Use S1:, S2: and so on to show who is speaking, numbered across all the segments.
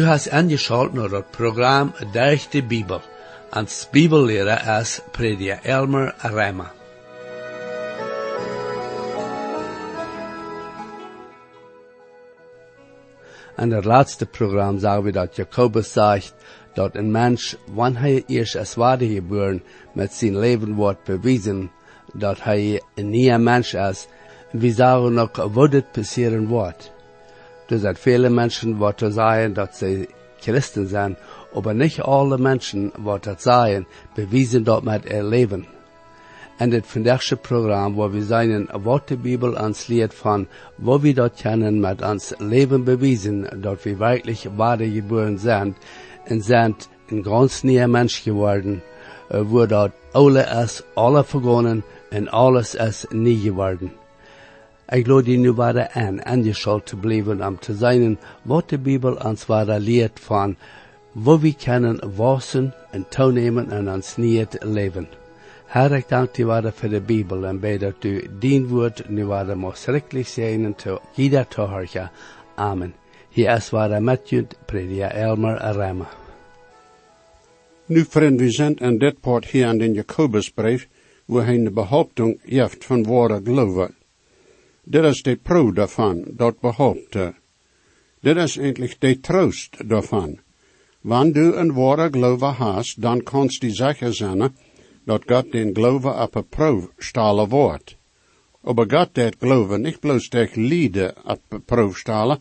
S1: Du hast angeschaut naar het programma Durch Bibel. Als Bibellehrer is prediker Elmer Rema. In het laatste programma zagen we dat Jacobus zegt dat een mens, wanneer hij eerst als waarde geboren, met zijn leven wordt bewezen dat hij een nieuwe mens is. We zagen ook wat het passeren wordt. Dus dat viele mensen wat zeggen dat ze christen zijn, maar niet alle mensen wat dat zeggen, bewijzen dat met ihr leven. En het vandaagse programma, waar we zijn wat de Bibel ons leert van, wo we dat kennen met ons leven bewijzen, dat we wirklich geboren zijn, en zijn een ganz nieuwe mens geworden, wo dat alle is, alle vergonnen, en alles is nie geworden. Ik lade je nu waren aan, aangeschalt te blijven om te zijn wat de Bibel ons waren leert van, wo we kunnen wassen en toenemen en ons niet leven. Herr, dank je waren voor de Bibel en bij dat u dien woord nu waren mocht schrikkelijk zijn te ieder. Amen. Hier is waren met je, predia Elmer Rema.
S2: Nu, vriend, we zijn in dit part hier aan de Jacobusbrief, waar hij de behauptung heeft van ware geloven. Dit is de pro daarvan, dat behaupte. Dit is eigenlijk de troost daarvan. Wanneer du een ware geloven hast, dan kannst die zeker zijn dat God den geloven op een proef stalen wordt. Aber God dat geloven niet bloos durch lieden op een proef stalen,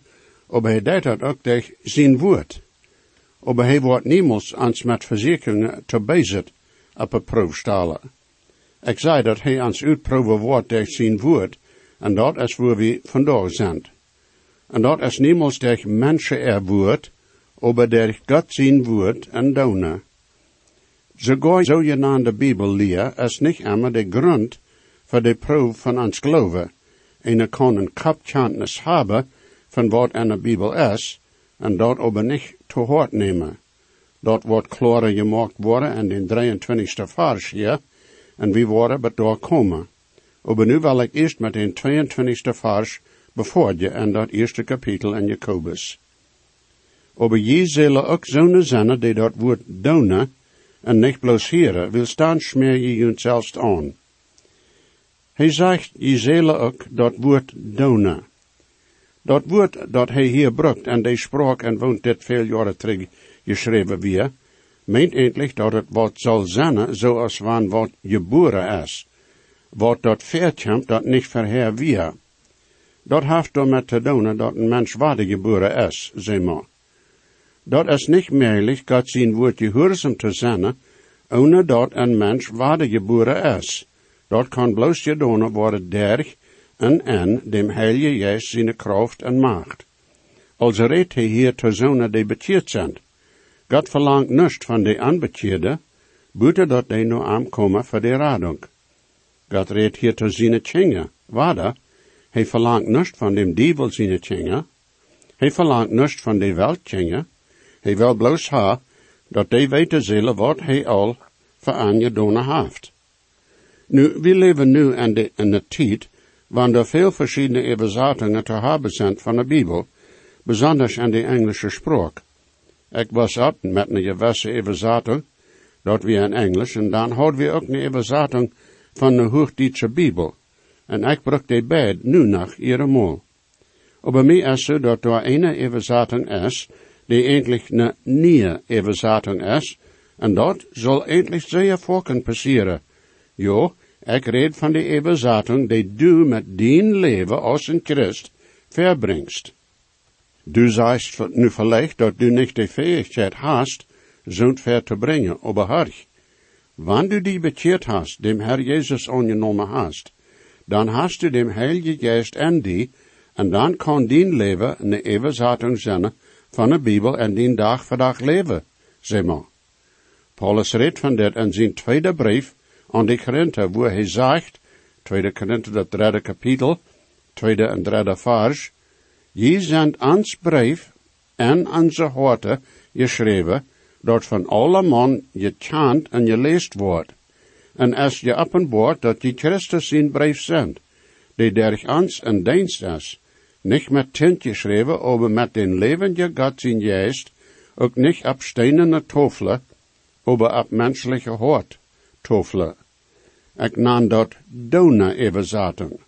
S2: aber hij dat ook durch zijn woord. Aber hij wordt niemals ans met verzekeringen te bezet op een proef stalen. Ik zei dat hij ons uitproeven wordt durch zijn woord, en dat is waar we vandaag zijn. En dat is niemals durch er woord, aber durch God zijn woord en donen. Sogar zogenaamde Bibelleer is niet immer de grond voor de proef van ons geloven. En er kan een kapkennis hebben van wat in de Bibel is, en dat aber niet te hard nemen. Dat wordt klarer gemaakt worden in de 23e vers hier, en wie worden het doorkomen. Aber nu wil ik eerst met de 22e vers bevoorje in dat eerste kapitel in Jacobus. Aber je zullen ook zonen zijn die dat woord donen, en niet bloos heren, wil staan smeer je jezelf aan. Hij zegt, je zullen ook dat woord donen. Dat woord dat hij hier brukt en die sprak en woont dit veel jaren terug geschreven weer, meent eindelijk dat het wat zal zijn zoals van wat geboren is. Wat dat veertjamt dat niet verheer weer. Dat heeft met te doen dat een mens geboren is, zeg maar. Dat is niet mogelijk God zijn woord gehoorzaam te zijn, ohne dat een mens waardig geboren is. Dat kan bloos gedaan worden derg en en dem Heilige Geest zijn kracht en macht. Als redt hij hier te zonen die bekeerd zijn. God verlangt niets van de aanbekeerde, buiten dat die nu aankomen voor de radung. God redt hier te zijn tjenge, waarda, hij verlangt niets van dem dievel zijn tjenge, hij verlangt niets van de welt tjenge, hij wil bloos ha, dat die weten zullen wat hij al voor aangedaan heeft. Nu, we leven nu in de, in de tijd, wanneer er veel verschillende übersetzingen te hebben zijn van de Bibel, besonders in de Engelse spraak. Ik was uit met een gewisse übersetting, dat we in Engels, en dan hadden we ook een übersetting van de Hoogduitse Bibel. En ik bruk die beide nu nog iedere maal. bij mij is zo dat er een übersetting is, die eigenlijk een nieuwe übersetting is, en dat zal eigenlijk zeer vaak passeren. Jo, ik red van de übersetting die du met dien leven als een Christ verbringst. Du sagst nu vielleicht, dat du nicht die Fähigkeit hast, zo'n ver te brengen, aber wann du die bekehrt hast, dem Herr Jesus angenommen hast, dan hast du dem Heilige Geist en die, en dan kan dien leven een Übersetzung zijn van de Bibel en dien dag voor dag leven, zeg maar. Paulus redt van dit in zijn tweede brief aan de Korinther, waar hij zegt, tweede Korinther, dat derde kapitel, tweede en derde vers, je zijn ons brief en onze horten geschreven, dat van alle man je chant en je leest wordt. En als je openbaart dat je Christus zijn brief zendt, die der ons een dienst is, niet met tint geschreven, maar met den levende God zijn geest, Ook nicht ab steinerne Tofle, aber ab menschliche Hort Tofle. Ik nam dat dona Übersetzung.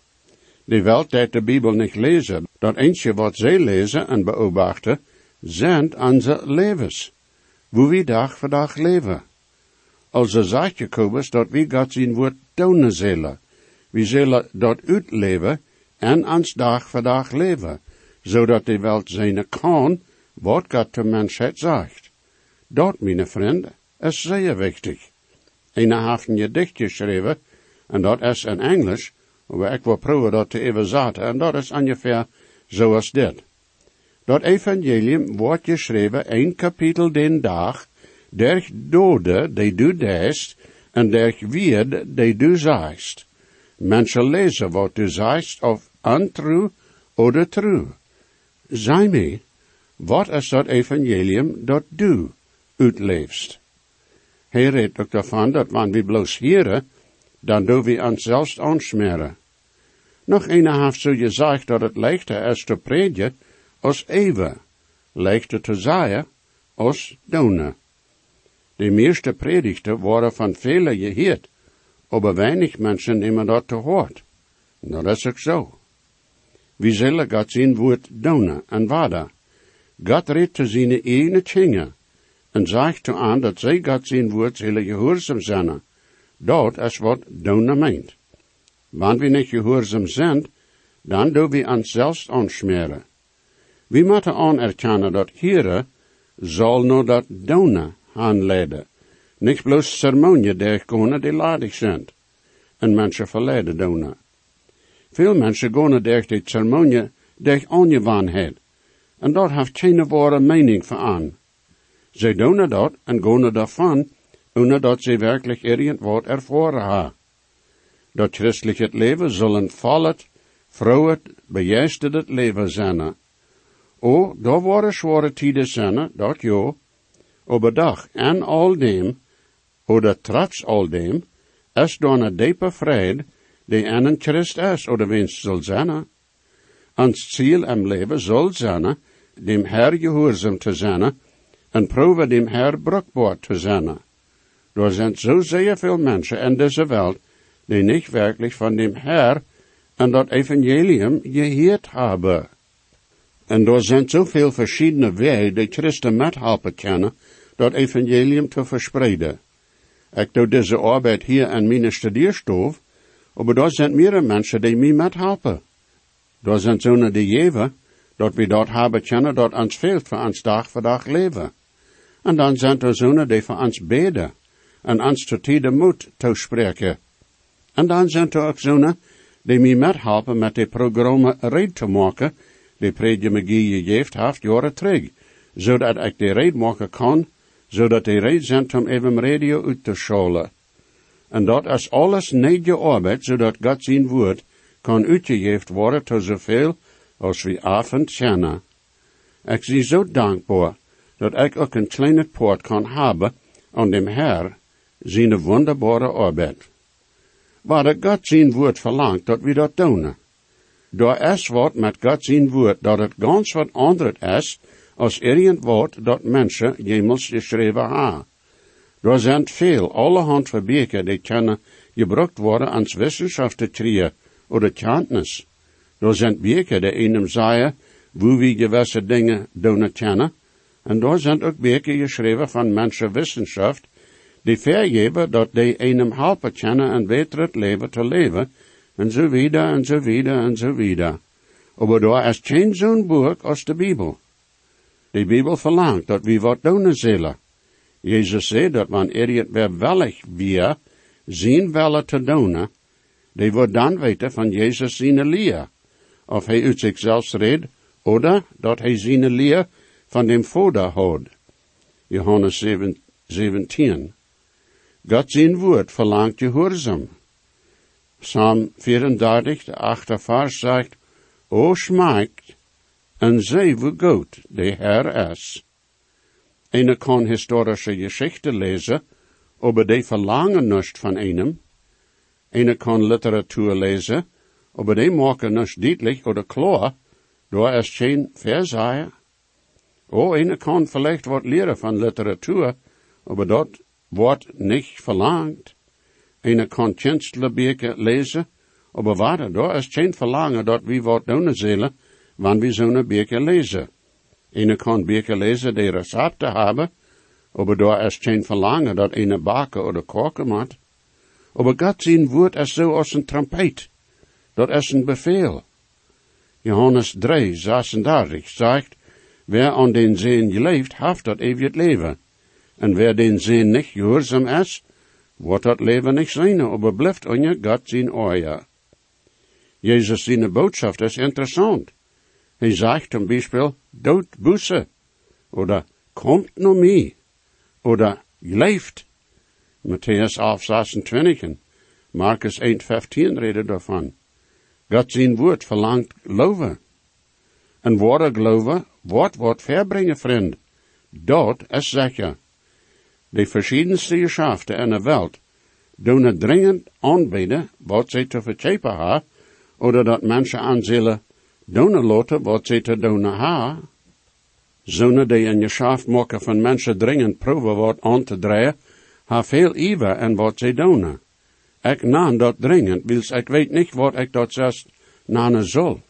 S2: Die Welt dat de Bibel nicht lezen, dat eentje wat zij lezen en beobachten, zijn onze levens. Wo dag voor dag leven. Also zegt Jacobus dat we God zijn woord dona zullen. We zullen dat uitleven en ons dag voor dag leven, zodat de Welt zijn kan, wat God de mensheid zegt. Dat, mijn vrienden, is zeer wichtig. Een heeft een gedicht geschreven, en dat is in Engels, maar ik wil proberen dat te overzetten, en dat is ongeveer zoals dit. Dat evangelium wordt geschreven een kapitel den dag, der dode, die du deest, en der wierd, die du zeist. Mensen lezen wat du zeist, of untrue oder true. Zij mij, wat is dat evangelium dat du uitleefst? Hij redt ook daarvan dat wanneer we bloos hieren, dan doen we ons zelfs aansmeren. Nog een heeft zo gezegd dat het leichter is te predigen als eeuwen, leichter te zeggen als donen. De meeste predigten worden van velen gehoord, aber weinig mensen nemen dat te hoort. Nou, dat is ook zo. Wie zullen God zijn woord donen en waarden? God redt te zijn eigen dingen en zegt toe aan dat zij God zijn woord zullen gehoorzaam zijn. Dat is wat donen meint. Wanneer we niet gehoorzaam zijn, dan doen we ons zelfs. We moeten anerkennen dat hier zal no dat donen aanleiden. Niet bloos ceremonie dergkomen die ladig zijn. En mensen verleiden donen. Veel mensen gaan door die ceremonie door ongewoonheid. En dat heeft geen ware mening voor aan. Zij doen dat en gaan daarvan, ohne dat ze werkelijk irgend wat ervoren hebben. Dat christelijk leven zal een vollet, vrolijk, begeisterd leven zijn. O, daar worden zware tijden zijn, dat. Aber dag en al dem, oder trotz al dem, is dan een diepe vrede, die een Christ is, oder winst zal zijn. Ons ziel im leven zal zijn, dem Herr gehoorzaam te zijn, en proeven dem Herr bruikbaar te zijn. Er zijn zo zeer veel mensen in deze wereld, die niet werkelijk van dem Herr en dat evangelium gehoord hebben. En er zijn zoveel verschillende wegen die Christen met helpen kunnen, dat evangelium te verspreiden. Ik doe deze arbeid hier aan mijn studeerstoof, maar er zijn meerdere mensen die mij met helpen. Er zijn zonen die geven, dat we dat hebben kunnen dat ons veelt voor ons dag voor dag leven. En dan zijn er zonen die voor ons beden en ons tot tijde moed toespreken. En dan zijn er ook zonen die mij met helpen met de programma red te maken, die predje me gegeven heeft jaren terug, zodat ik de red maken kan, zodat de red zijn om even radio uit te scholen. En dat is alles niet je arbeid, zodat God zijn woord kan uitgegeven worden tot zoveel als we avond kennen. Ik zie zo dankbaar dat ik ook een kleine poort kan hebben aan dem Herr zijn wonderbare arbeid. Waar God zijn woord verlangt dat we dat doen. Daar is wat met God zijn woord dat het ganz wat anders is als irgend wat dat mensen jemals geschreven hebben. Er zijn veel, allerhand verbeken die kunnen gebruikt worden als wetenschap te krijgen oder kennis. Er zijn beken die einem zeggen, wo we gewisse dingen doen kennen, en er zijn ook beken geschreven van mensenwetenschap, die vergeven dat die einem helpen kunnen een beter leven te leven, en zo wieder, en zo wieder, en zo wieder. Aber is geen zo'n boek als de Bibel. De Bibel verlangt dat we wat doen zullen. Jezus zei dat wanneer het weer zien willen te doen, die wordt dan weten van Jezus zijn leer. Of hij uit zichzelf redt, oder dat hij zijn leer van dem Vader houdt. Johannes 7, 17. God zijn woord verlangt gehoorzaam. Psalm 34, de achte vers zegt, O schmeikt, en zij goed de Herr is. Eine kan historische Geschichte lezen, aber die verlangen nicht von einem. Eine kan Literatur lezen, aber die maken nicht deutlich oder klar, da ist geen Versailles. Oh, eine kan vielleicht wat leren van literatuur, aber dat wordt nicht verlangt. Kan tjenstelijke lezen, aber warte, da is geen verlangen dat wie wat doen zullen, wanneer we zo'n beetje lezen. Eine kan beetje lezen die recepten hebben, aber da is geen verlangen dat eine baken oder koken moet. Aber Gott zijn woord is zo als een trompet. Dat is een bevel. Johannes 3, 36 zegt, Wer an den Sehen geleeft, haft dat eeuwig leven. En wer den Sehen nicht gehorsam is, wordt dat leven nicht zijn, aber blijft je Gott zijn oor. Jezus zijn boodschap is interessant. Hij zegt zum Beispiel, dood busse, oder kommt no mij, oder leeft. Matthäus 11, 26 en Markus 1, 15 reden daarvan. God zijn woord verlangt geloven. En woorden geloven wordt wat verbrengen, vriend. Dat is zeker. De verschiedenste geschäften in de wereld doen het dringend aanbieden wat ze te verchepen hebben, oder dat mensen aan zullen doen laten wat ze te doen hebben. Zonen die een geschäft maken van mensen dringend proeven wat aan te draaien, ha veel iver en wat ze doen. Ik naam dat dringend, wils ik weet niet wat ik dat zelfs nanen zal.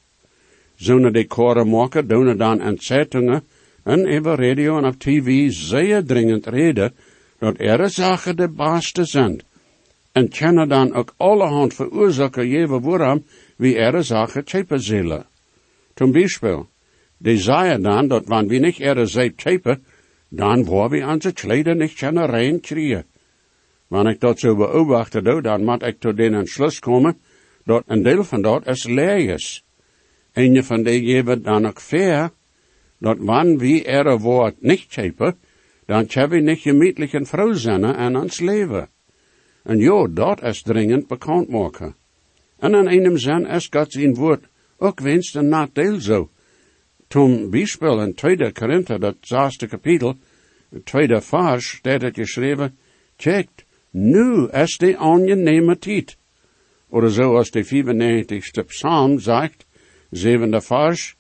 S2: Zonen die koren maken, doen dan in zeitungen en over radio en op tv zeer dringend reden dat er de beste zijn. En kennen dan ook allerhand veroorzaken jewe waarom wie er zaken chepen zullen. Zum Beispiel, die zeiden dan dat wanneer we niet er zeep chepen, dan waar we onze kleden niet kunnen rein kriegen. Wanneer ik dat zo beobachte doe, dan moet ik tot den entschluss komen, dat een deel van dat is leeg is. En van die geven dan ook fair, dat wanneer we er woord niet chepen, dan hebben we niet gemütlich een vrouw zijn en ons leven. En ja, dat is dringend bekend maken. En in einem zin is God zijn woord ook winst een nadeel zo. Toen Beispiel in 2 Korinther, dat zesde kapitel, tweede vers, staat het geschreven, checkt, nu is de aangename tijd. Oder zo als de 95ste psalm zegt, zevende vers,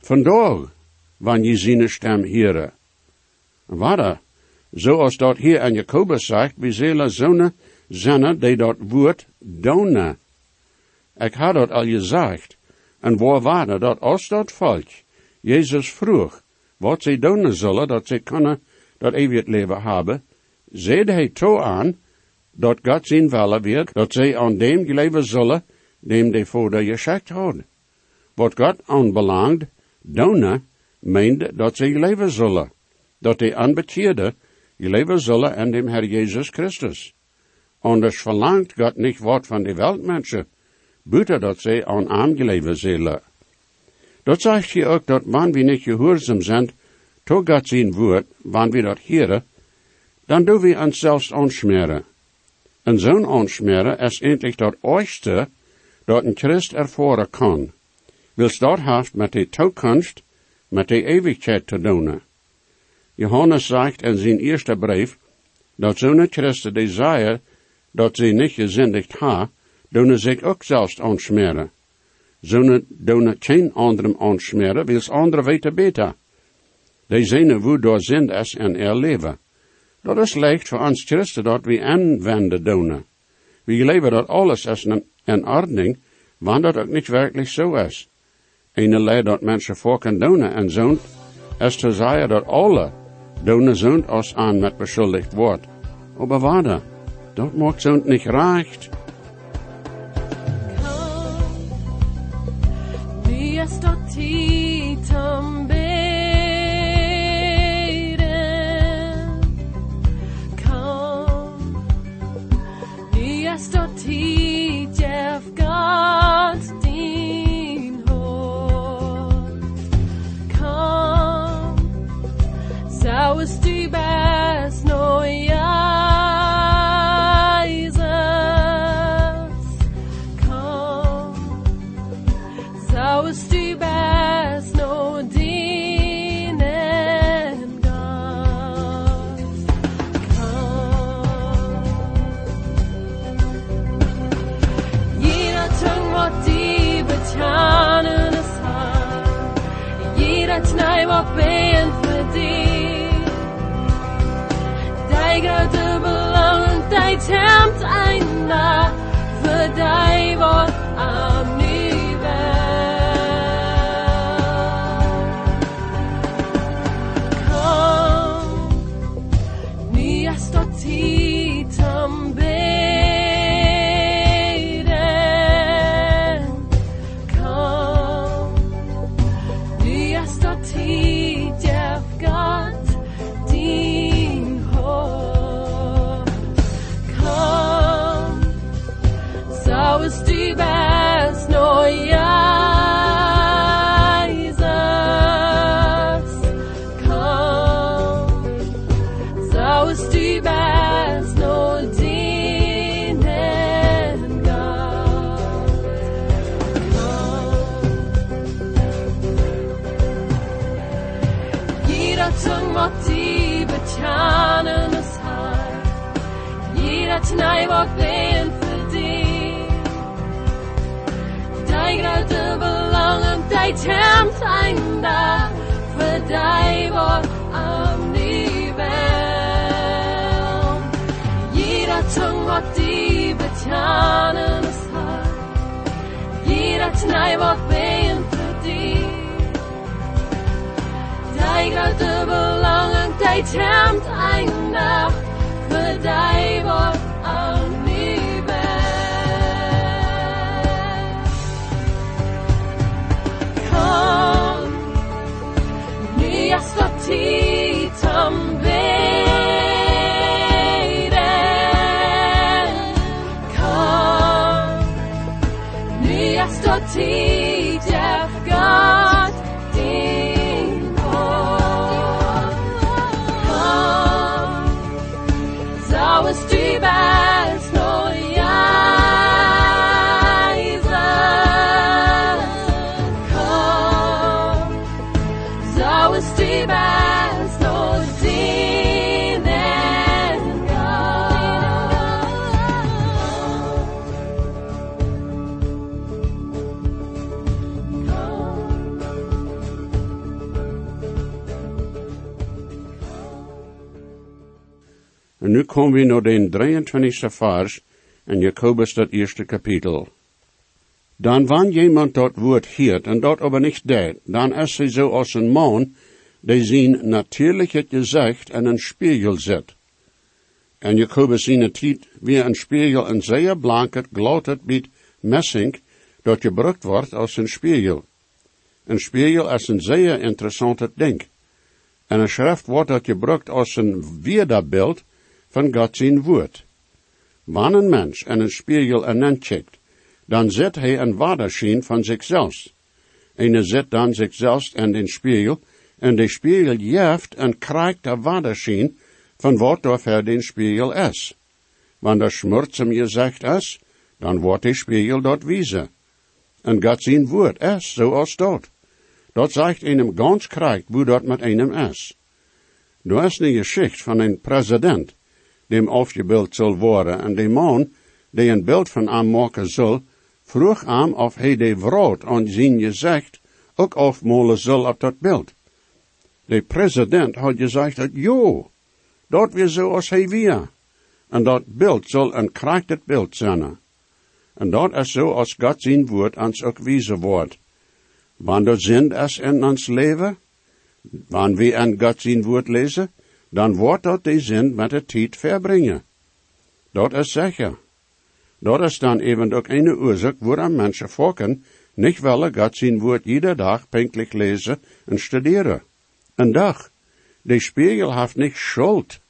S2: vandaag, wanneer je zijn stem hieren. Wada, zoals dat hier aan Jacobus zegt, we zullen zonen zijn die dat woord doen. Ik had dat al gezegd. En waar waren dat als dat volk Jezus vroeg wat zij doen zullen, dat zij kunnen dat eeuwig leven hebben, zeide hij toe aan, dat God zien willen wird, dat zij aan dem geleven zullen, dem de voor de geschikt hadden. Wat God aanbelangt, doen, meende dat zij leven zullen dat die aanbekeerde leven zullen aan dem Herr Jesus Christus. Anders verlangt God niet wat van de Weltmenschen, buiten dat zij aan aangeleven zullen. Dat zegt hier ook dat wanneer we niet gehoorzaam zijn, tot God zijn woord, wanneer we dat heren, dan doen we ons zelfs aansmeren. En zo'n aansmeren is eindelijk dat ooiste dat een Christ ervoren kan. Wils dat heeft met de toekomst, met de eeuwigheid te doen. Johannes zegt in zijn eerste brief, dat zo'n Christen die zeiden dat ze niet gezindigd ha, doen zich ook zelfs aansmeren. Zo'n doen geen anderen aansmeren, wils anderen weten beter. Die zijn wo door is en er leven. Dat is leicht voor ons Christen dat we aanwenden doen. We leven dat alles is in ordning, wanneer dat ook niet werkelijk zo is. Een leid dat mensen voor kan doen en zo'n is te zeggen dat alle Doen zond ons aan met beschuldigd wordt. Aber warte, dat maakt zond niet reicht.
S3: Är stått hit betjanen is haar. Jeder knäg var ben för dig. Die grote belangen, die voor die wordt nu wel. Kom, nu is dat nu
S2: komen we naar de 23e vers in Jacobus dat eerste kapitel. Dan wanneer jemand dat woord hiert en dat aber niet deed, dan is hij zo als een man die zijn natuurlijke gezicht in een spiegel zet. En Jacobus zijn tijd wie een spiegel een zeer blanket, glotet bit messing, dat gebruikt wordt als een spiegel. Een spiegel is een zeer interessante ding. En een schrift wordt dat gebruikt als een weerbeeld van God zijn woord. Wanneer een mens een spiegel en kijkt, dan zet hij een waderschien van zichzelf. En hij zet dan zichzelf in den spiegel, en de spiegel jeft en krijgt de waderschien van wat er den spiegel is. Wanneer schmurts hem gezegd is, dan wordt de spiegel dort wijze. En God zijn woord is zoals dat. Dat zegt einem ganz krijgt hoe dat met einem is. Nu is een geschicht van een president, dem afgebeeld zal worden, en de man, die een beeld van hem maken zal, vroeg hem of hij de wroot aan zijn gezicht ook afmolen zal op dat beeld. De president had gezegd dat, jo, dat weer zoals hij weer. En dat beeld zal een krachtig beeld zijn. En dat is zo als God zijn woord ons ook wijzen wordt. Wanneer zin is in ons leven, wanneer we aan God zijn woord lezen, dan wordt dat de zin met de tijd verbrengen. Dat is zeker. Dat is dan even ook een oorzaak waarom mensen volken niet willen God zijn woord dag pinkelijk lezen en studeren. Een dag. De spiegel heeft niet schuld.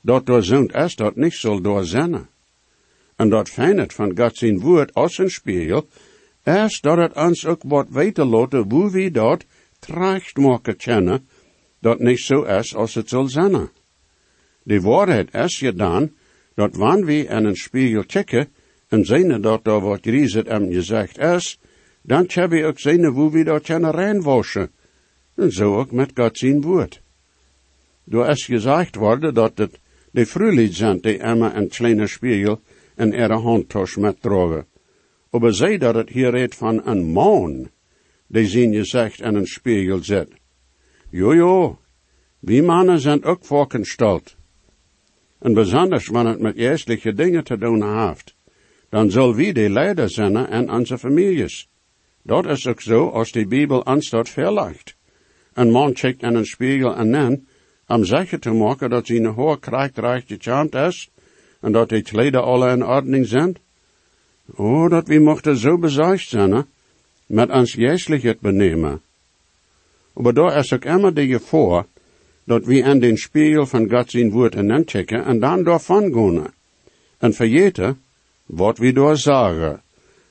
S2: Dat door zond is dat niet zal doorzennen. En dat fijnet van God zijn woord als een spiegel, is dat het ons ook wordt weten laten hoe we dat terecht maken kennen, dat niet zo is als het zal zijn. De waarheid is je dan, dat wanneer we in een spiegel kijken, en zien dat er wat griezet hem gezegd is, dan hebben we ook zien hoe we dat kunnen reinwaschen. En zo ook met God zijn woord. Door is gezegd worden dat het de vrouwlied zijn die Emma een kleine spiegel in ihre handtas metdrogen. Aber zij dat het hier redt van een man, die zijn gezicht in een spiegel zet. Jojo, wie mannen zijn ook voorgesteld. En besonders wanneer het met geestelijke dingen te doen heeft, dan zal wie de leider zijn en onze families. Dat is ook zo als de Bijbel ons dat. Een man kijkt in een spiegel en dan, om zeker te maken dat zijn hoor krijgt gecharmd is, en dat de kleden alle in ordening zijn. Oh, dat we mochten zo bezuigd zijn, met ons geestelijk het benemen. Maar daar is ook immer de gevaar, dat we in den spiegel van God zijn woord en checken en dan daarvan gaan. En vergeten wat we door zeggen.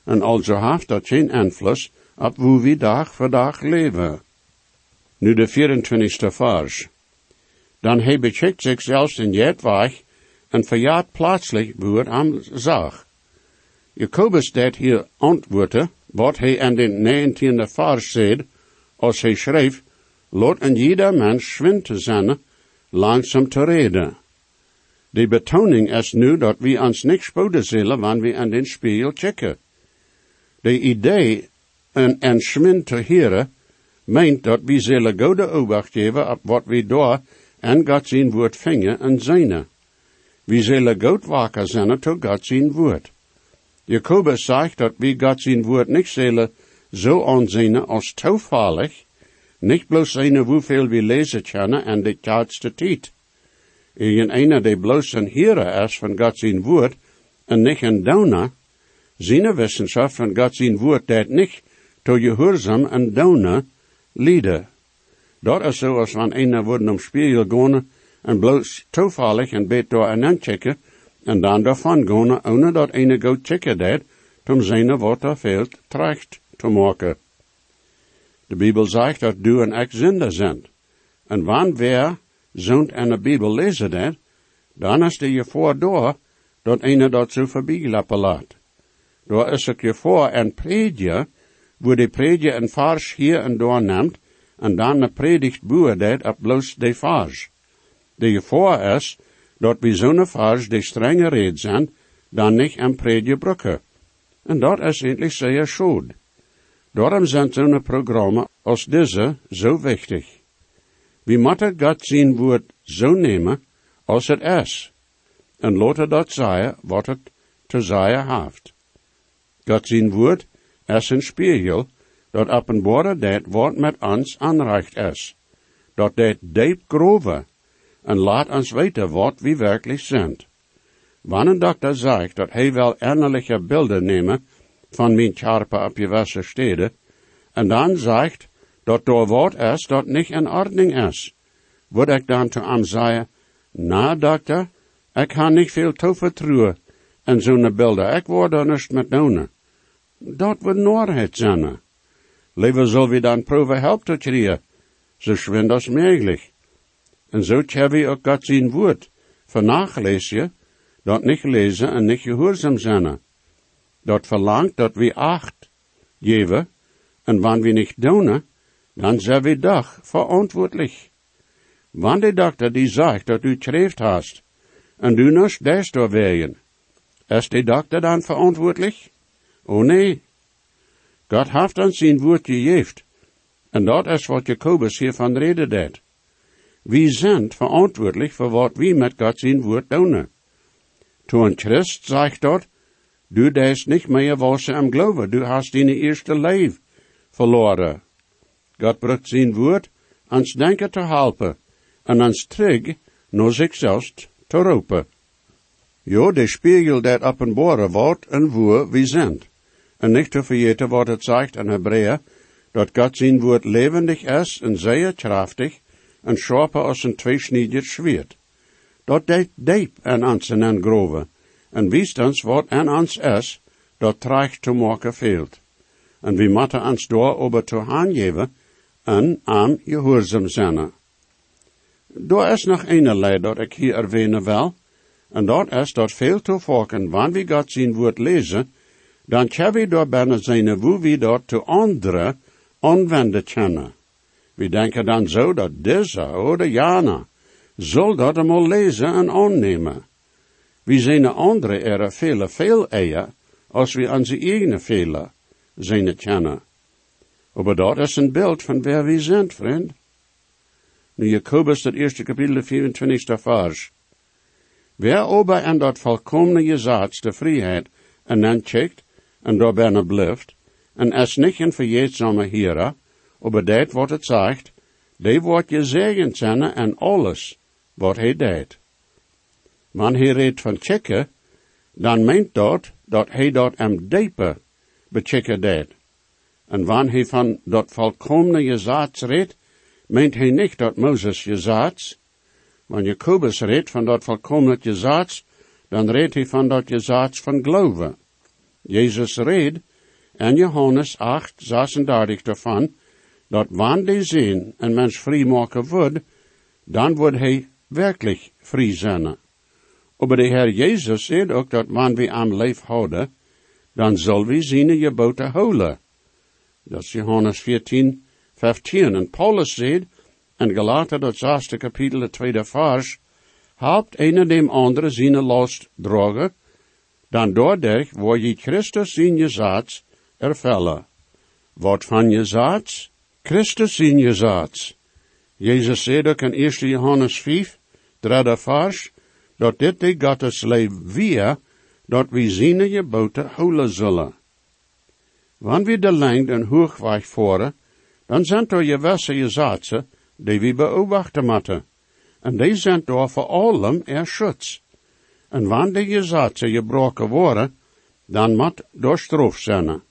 S2: En also heeft dat geen invloed op hoe we dag voor dag leven. Nu de 24e vers. Dan hij beschickt zich zelfs in jet weg en verjaart plaatselijk woord am zag. Jacobus deed hier antwoorden, wat hij in de 19e vers zei, als hij schreef, laat een jeder mens schwind zijn, langzaam te reden. De betoning is nu dat we ons niet spoeden zullen wanneer we in den spiegel checken. De idee en, en schwind te heren meent dat we zullen goede obacht geven op wat we door en God zijn woord vingen en zijn. We zullen goed wakker zijn tot God zijn woord. Jacobus zegt dat we God zijn woord niet zullen zo aanzien als toevallig, niet bloos zijn hoeveel we lezen kennen en de laatste tijd. In een die bloos een heren is van God zijn woord en niet een downer, zijn wetenschap van God zijn woord dat niet to gehoorzaam en downer lieden. Dat is zoals van een worden om spiegel gaan en bloos toevallig en beet door en checken en dan daarvan gaan ohne dat ene go checken dat, om zijn wat er terecht te maken. De Bijbel zegt dat du en ik zinder zijn. En wanneer zoont en de Bijbel lezen dat, dan is de je voor door dat ene dat zo voorbij laat. Door is het je voor en predje, wo de predje een vers hier en door neemt, en dan een predigt boer dat op bloos de vers. De je voor is, dat we zo'n vers de strenge red zijn, dan niet een predje brukken. En dat is eindelijk zeer Daarom zijn zo'n programma als deze zo wichtig. We moeten God zijn woord zo nemen als het is. En laten dat zeggen wat het te zeggen heeft. God zijn woord is een spiegel dat openbare dat wat met ons aanreicht is. Dat dat diep groven en laat ons weten wat we werkelijk zijn. Wanneer dokter zegt dat hij wel innerlijke beelden nemen van mijn charpe op wassen steden, en dan zegt dat door wat is dat niet in ordning is, word ik dan te hem zeggen, na dokter, ik ga niet veel toevertrouwen en zo'n beelden, ik word er niet met doen. Dat wordt noorheid zijn. Liever zal we dan proeven help te krijgen, zo schwind als mogelijk. En zo hebben we ook God zijn woord vernachelezen, dat niet lezen en niet gehoorzaam zijn. Dat verlangt dat we acht geven, en wanneer we niet doen, dan zijn we toch verantwoordelijk. Wanneer de dokter die zegt dat u schreeft hast, en du nog des doorwegen, is de dokter dan verantwoordelijk? Oh nee. God heeft ons zijn woord gegeven, en dat is wat Jacobus hiervan reden deed. Wie zijn verantwoordelijk voor wat we met God zijn woord doen. Toen Christ zegt dat, du des niet meer was am geloven, du hast in eerste leven verloren. God brukt zijn woord ons denken te helpen en ons terug naar zichzelf te roepen. Jo, de spiegel dat openbare wordt en wo we zijn. En niet te vergeten wat het zegt in Hebreeën, dat God zijn woord levendig is en zeer krachtig en scherper als een tweesniedig zwaard. Dat deed diep en ons en grove, en wist ons wat en ons is, dat terecht te maken veelt. En we moeten ons door over te aangeven en aan gehoorzaam zijn. Er is nog een leid dat ik hier erwähnen wil, en dat is dat veel te volken, wanneer we God zijn woord lezen, dan kunnen door bijna zijn hoe we dat te anderen anwenden kennen. We denken dan zo dat deze oder jana zal dat eenmaal lezen en aannemen. We zijn andere er vele veel eer, als we onze eigen vele zijn kennen. Maar dat is een beeld van waar we zijn, vriend. Nu Jacobus, dat eerste kapitel, 24 vers. Wer aber aan dat volkomene gezaats de vrijheid en dan checkt en daar bijna blijft, en es niet een verjeedzame hera, aber dat wat het zegt, die wordt je zegend zijn en alles wat hij deed. Wanneer hij redt van checken, dan meent dat dat hij dat am dieper bechecken deed. En wanneer hij van dat volkomene gezaats redt, meent hij niet dat Mozes gezaats, wanneer Jacobus redt van dat volkomene gezaats, dan redt hij van dat gezaats van geloven. Jezus redt en Johannes 8, 36 daarvan, dat wanneer die een mens vrij maken wordt, dan wordt hij werkelijk vrij zijn. Maar de Heer Jezus zegt ook dat wanneer we aan leef houden, dan zal we zijn geboten houden. Dat is Johannes 14, 15. En Paulus zegt, en Galater, dat zesde kapitel, de tweede vers, helpt een dem andere zijn last dragen, dan doordat waar je Christus in je zaad ervellen. Wat van je zaad? Christus in je zaad. Jezus zei ook in 1 Johannes 5, derde vers, dat dit de Gottes leef weer, dat we zijn je boten houden zullen. Wanneer we de lengte en hoogweg voeren, dan zijn er je je zaadse, die we beobachten moeten. En die zijn door voor allem er schutz. En wanneer je zaadse gebroken worden, dan moet door stroof zijn.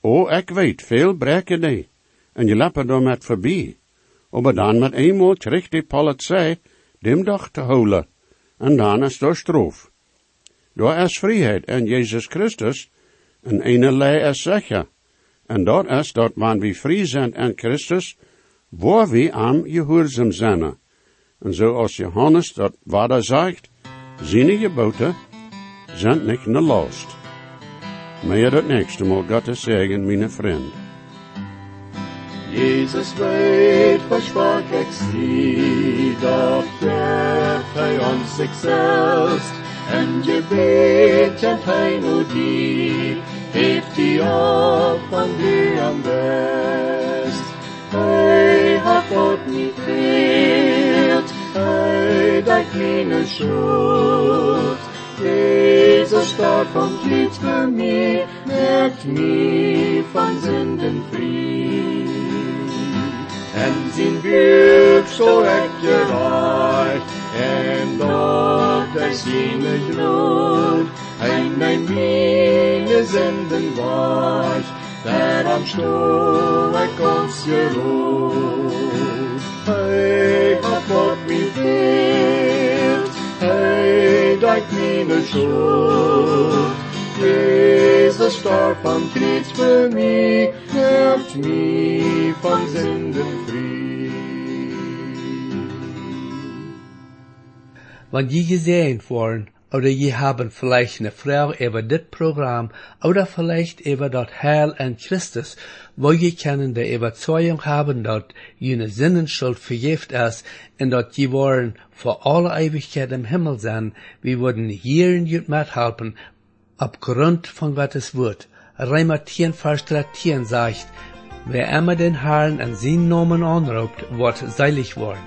S2: O, ik weet, veel breken die, en je lappen er met voorbij. Maar dan met eenmaal terug die politie, dem dag te houden, en dan is door stroof. Door is vrijheid en Jezus Christus, en ene lei is zeker. En dat is dat wanneer we vrij zijn in Christus, waar we aan gehoorzaam zijn. En zoals Johannes dat wat zegt, zijn geboten zijn niet ne last. Meer dat nächste Mal Gottes Segen, meine Freund.
S4: Jesus weet versprach ik zie, dat geeft hij ons zichzelf. En je weet en hij nu die, heeft die op van die am best. Hij hat God niet veert, hij dat meine schuld. Jezus starb und für mich, merkt mich von Sünden frei. En zijn buik zo echt gereicht, en dat hij zijn gloed, hij mijn meine Sünden weicht, der am Stuhl ik ons geruht. Hij hat Gott mich geehrt, hij dat meine Schuld. Jesus starb am Kreuz für mich, helft mich von Sünden
S1: Wann je gesehen worden, oder je haben vielleicht eine Frau über das Programm, oder vielleicht über das Heil in Christus, wo je können die Überzeugung haben, dass jene Sinnenschuld vergift ist, und dass je wollen vor alle Ewigkeit im Himmel sein, wir würden hier in jut mithelfen, aufgrund von Gottes Wort. Reimer 10, Vers 13 sagt, wer immer den Herrn an seinen Namen anruft, wird seilig worden.